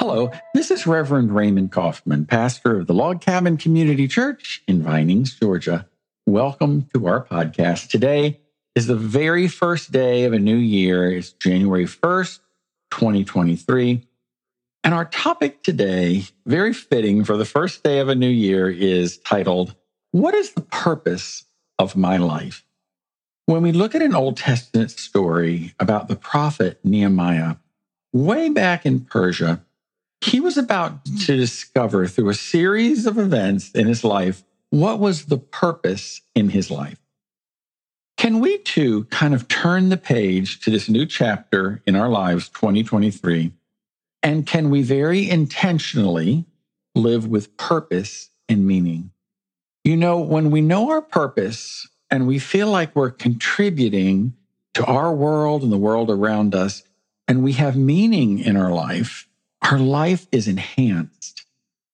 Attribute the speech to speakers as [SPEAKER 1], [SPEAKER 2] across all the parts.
[SPEAKER 1] Hello, this is Reverend Raymond Coffman, pastor of the Log Cabin Community Church in Vinings, Georgia. Welcome to our podcast. Today is the very first day of a new year. It's January 1st, 2023. And our topic today, very fitting for the first day of a new year, is titled, What is the Purpose of My Life? When we look at an Old Testament story about the prophet Nehemiah, way back in Persia, he was about to discover through a series of events in his life what was the purpose in his life. Can we too kind of turn the page to this new chapter in our lives, 2023? And can we very intentionally live with purpose and meaning? You know, when we know our purpose and we feel like we're contributing to our world and the world around us, and we have meaning in our life, our life is enhanced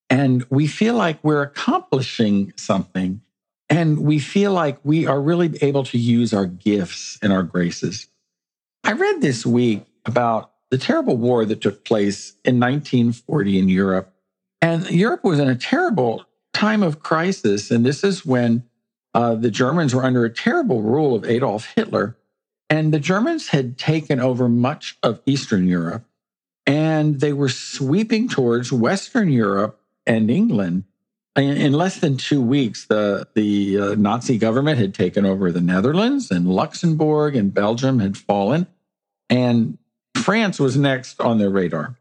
[SPEAKER 1] and we feel like we're accomplishing something and we feel like we are really able to use our gifts and our graces. I read this week about the terrible war that took place in 1940 in Europe. And Europe was in a terrible time of crisis. And this is when uh, the Germans were under a terrible rule of Adolf Hitler. And the Germans had taken over much of Eastern Europe and they were sweeping towards Western Europe and England. In less than two weeks, the, the uh, Nazi government had taken over the Netherlands, and Luxembourg and Belgium had fallen, and France was next on their radar.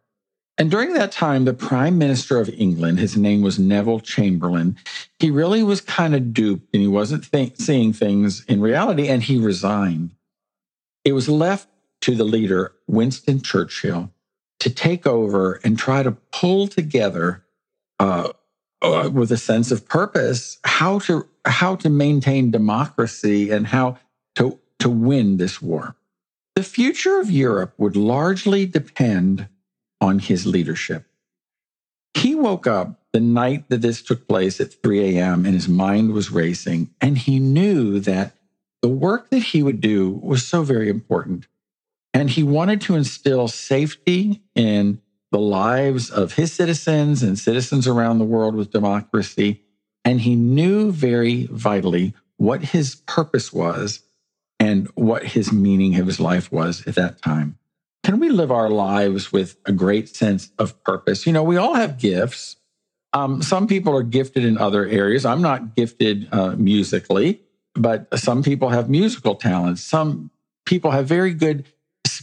[SPEAKER 1] And during that time, the Prime Minister of England, his name was Neville Chamberlain, he really was kind of duped and he wasn't th- seeing things in reality, and he resigned. It was left to the leader, Winston Churchill, to take over and try to pull together uh, uh, with a sense of purpose how to how to maintain democracy and how to to win this war. The future of Europe would largely depend on his leadership. He woke up the night that this took place at 3 a.m. and his mind was racing, and he knew that the work that he would do was so very important. And he wanted to instill safety in the lives of his citizens and citizens around the world with democracy. And he knew very vitally what his purpose was and what his meaning of his life was at that time. Can we live our lives with a great sense of purpose? You know, we all have gifts. Um, some people are gifted in other areas. I'm not gifted uh, musically, but some people have musical talents. Some people have very good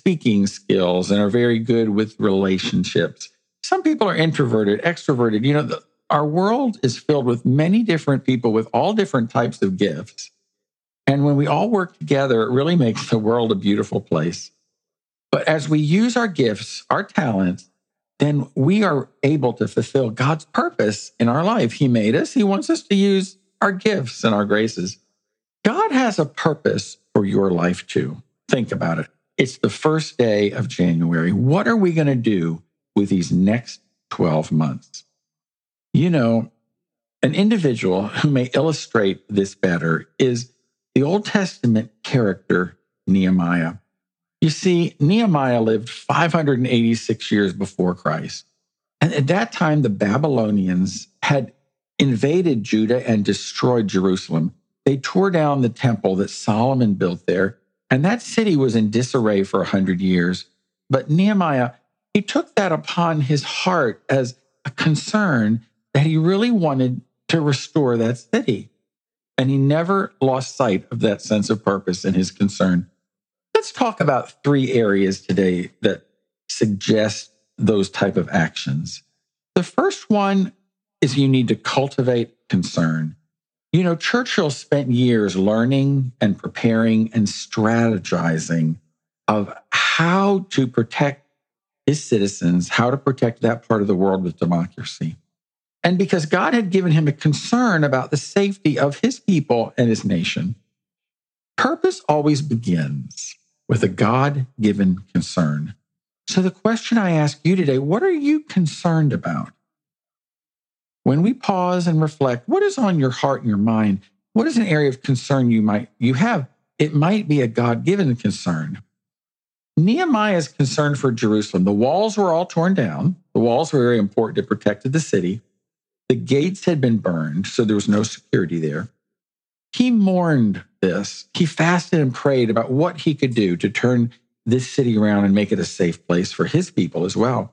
[SPEAKER 1] speaking skills and are very good with relationships. Some people are introverted, extroverted. You know, the, our world is filled with many different people with all different types of gifts. And when we all work together, it really makes the world a beautiful place. But as we use our gifts, our talents, then we are able to fulfill God's purpose in our life. He made us, He wants us to use our gifts and our graces. God has a purpose for your life too. Think about it. It's the first day of January. What are we going to do with these next 12 months? You know, an individual who may illustrate this better is the Old Testament character Nehemiah. You see, Nehemiah lived 586 years before Christ. And at that time, the Babylonians had invaded Judah and destroyed Jerusalem. They tore down the temple that Solomon built there and that city was in disarray for a hundred years. But Nehemiah, he took that upon his heart as a concern that he really wanted to restore that city. And he never lost sight of that sense of purpose and his concern. Let's talk about three areas today that suggest those type of actions. The first one is you need to cultivate concern. You know, Churchill spent years learning and preparing and strategizing of how to protect his citizens, how to protect that part of the world with democracy. And because God had given him a concern about the safety of his people and his nation, purpose always begins with a God given concern. So, the question I ask you today what are you concerned about? When we pause and reflect, what is on your heart and your mind? What is an area of concern you might you have? It might be a God-given concern. Nehemiah's concern for Jerusalem. The walls were all torn down. The walls were very important. It protected the city. The gates had been burned, so there was no security there. He mourned this. He fasted and prayed about what he could do to turn this city around and make it a safe place for his people as well.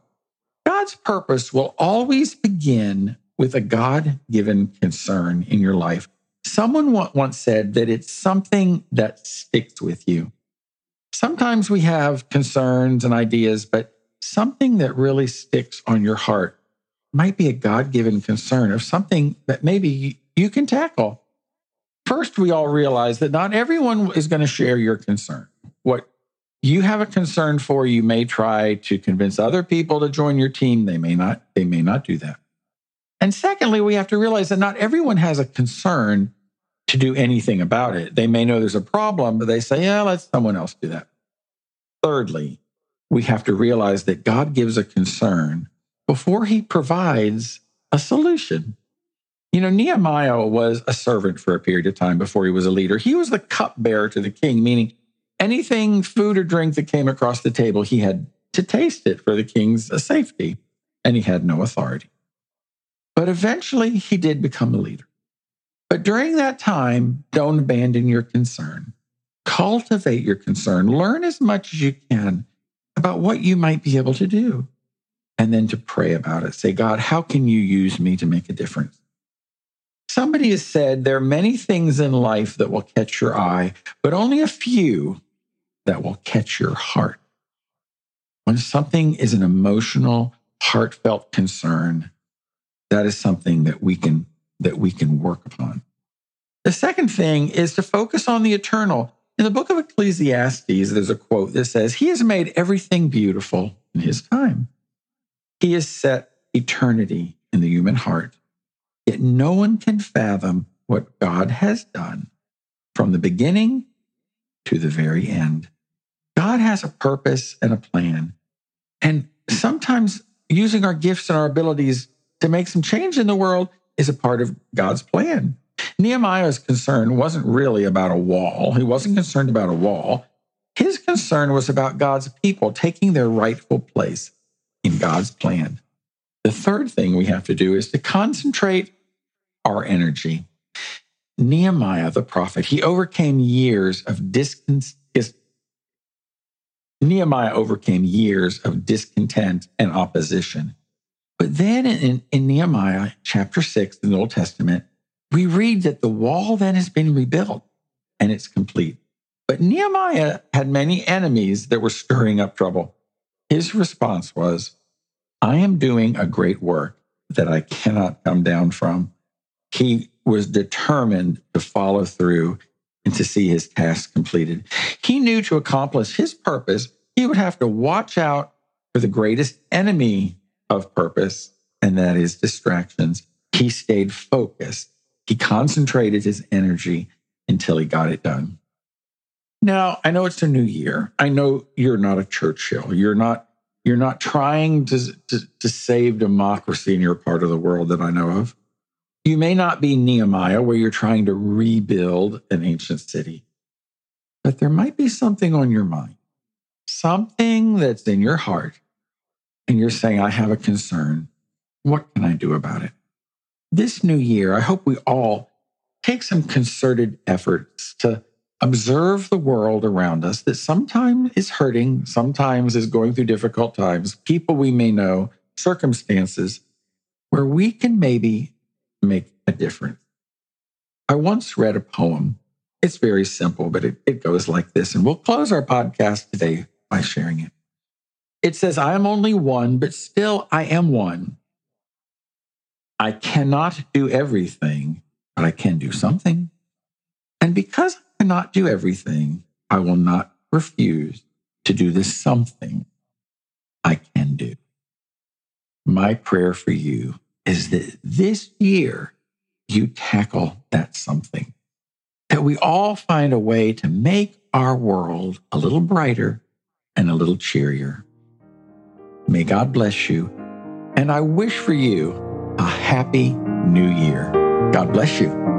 [SPEAKER 1] God's purpose will always begin with a God given concern in your life. Someone once said that it's something that sticks with you. Sometimes we have concerns and ideas, but something that really sticks on your heart might be a God given concern of something that maybe you can tackle. First, we all realize that not everyone is going to share your concern. What you have a concern for, you may try to convince other people to join your team. They may not, they may not do that. And secondly, we have to realize that not everyone has a concern to do anything about it. They may know there's a problem, but they say, yeah, let someone else do that. Thirdly, we have to realize that God gives a concern before he provides a solution. You know, Nehemiah was a servant for a period of time before he was a leader. He was the cupbearer to the king, meaning anything, food or drink that came across the table, he had to taste it for the king's safety, and he had no authority. But eventually, he did become a leader. But during that time, don't abandon your concern. Cultivate your concern. Learn as much as you can about what you might be able to do. And then to pray about it. Say, God, how can you use me to make a difference? Somebody has said there are many things in life that will catch your eye, but only a few that will catch your heart. When something is an emotional, heartfelt concern, that is something that we can that we can work upon. The second thing is to focus on the eternal. In the book of Ecclesiastes, there's a quote that says, He has made everything beautiful in His time. He has set eternity in the human heart. Yet no one can fathom what God has done from the beginning to the very end. God has a purpose and a plan. And sometimes using our gifts and our abilities to make some change in the world is a part of God's plan. Nehemiah's concern wasn't really about a wall. He wasn't concerned about a wall. His concern was about God's people taking their rightful place in God's plan. The third thing we have to do is to concentrate our energy. Nehemiah, the prophet, he overcame years of discontent. Nehemiah overcame years of discontent and opposition. But then in, in Nehemiah chapter 6 in the Old Testament, we read that the wall then has been rebuilt and it's complete. But Nehemiah had many enemies that were stirring up trouble. His response was, I am doing a great work that I cannot come down from. He was determined to follow through and to see his task completed. He knew to accomplish his purpose, he would have to watch out for the greatest enemy of purpose, and that is distractions. He stayed focused. He concentrated his energy until he got it done. Now, I know it's a new year. I know you're not a Churchill. You're not you're not trying to, to, to save democracy in your part of the world that I know of. You may not be Nehemiah, where you're trying to rebuild an ancient city, but there might be something on your mind, something that's in your heart, and you're saying, I have a concern. What can I do about it? This new year, I hope we all take some concerted efforts to observe the world around us that sometimes is hurting, sometimes is going through difficult times, people we may know, circumstances where we can maybe make a difference. I once read a poem. It's very simple, but it, it goes like this. And we'll close our podcast today by sharing it. It says, I am only one, but still I am one. I cannot do everything, but I can do something. And because I cannot do everything, I will not refuse to do the something I can do. My prayer for you is that this year you tackle that something, that we all find a way to make our world a little brighter and a little cheerier. May God bless you. And I wish for you a happy new year. God bless you.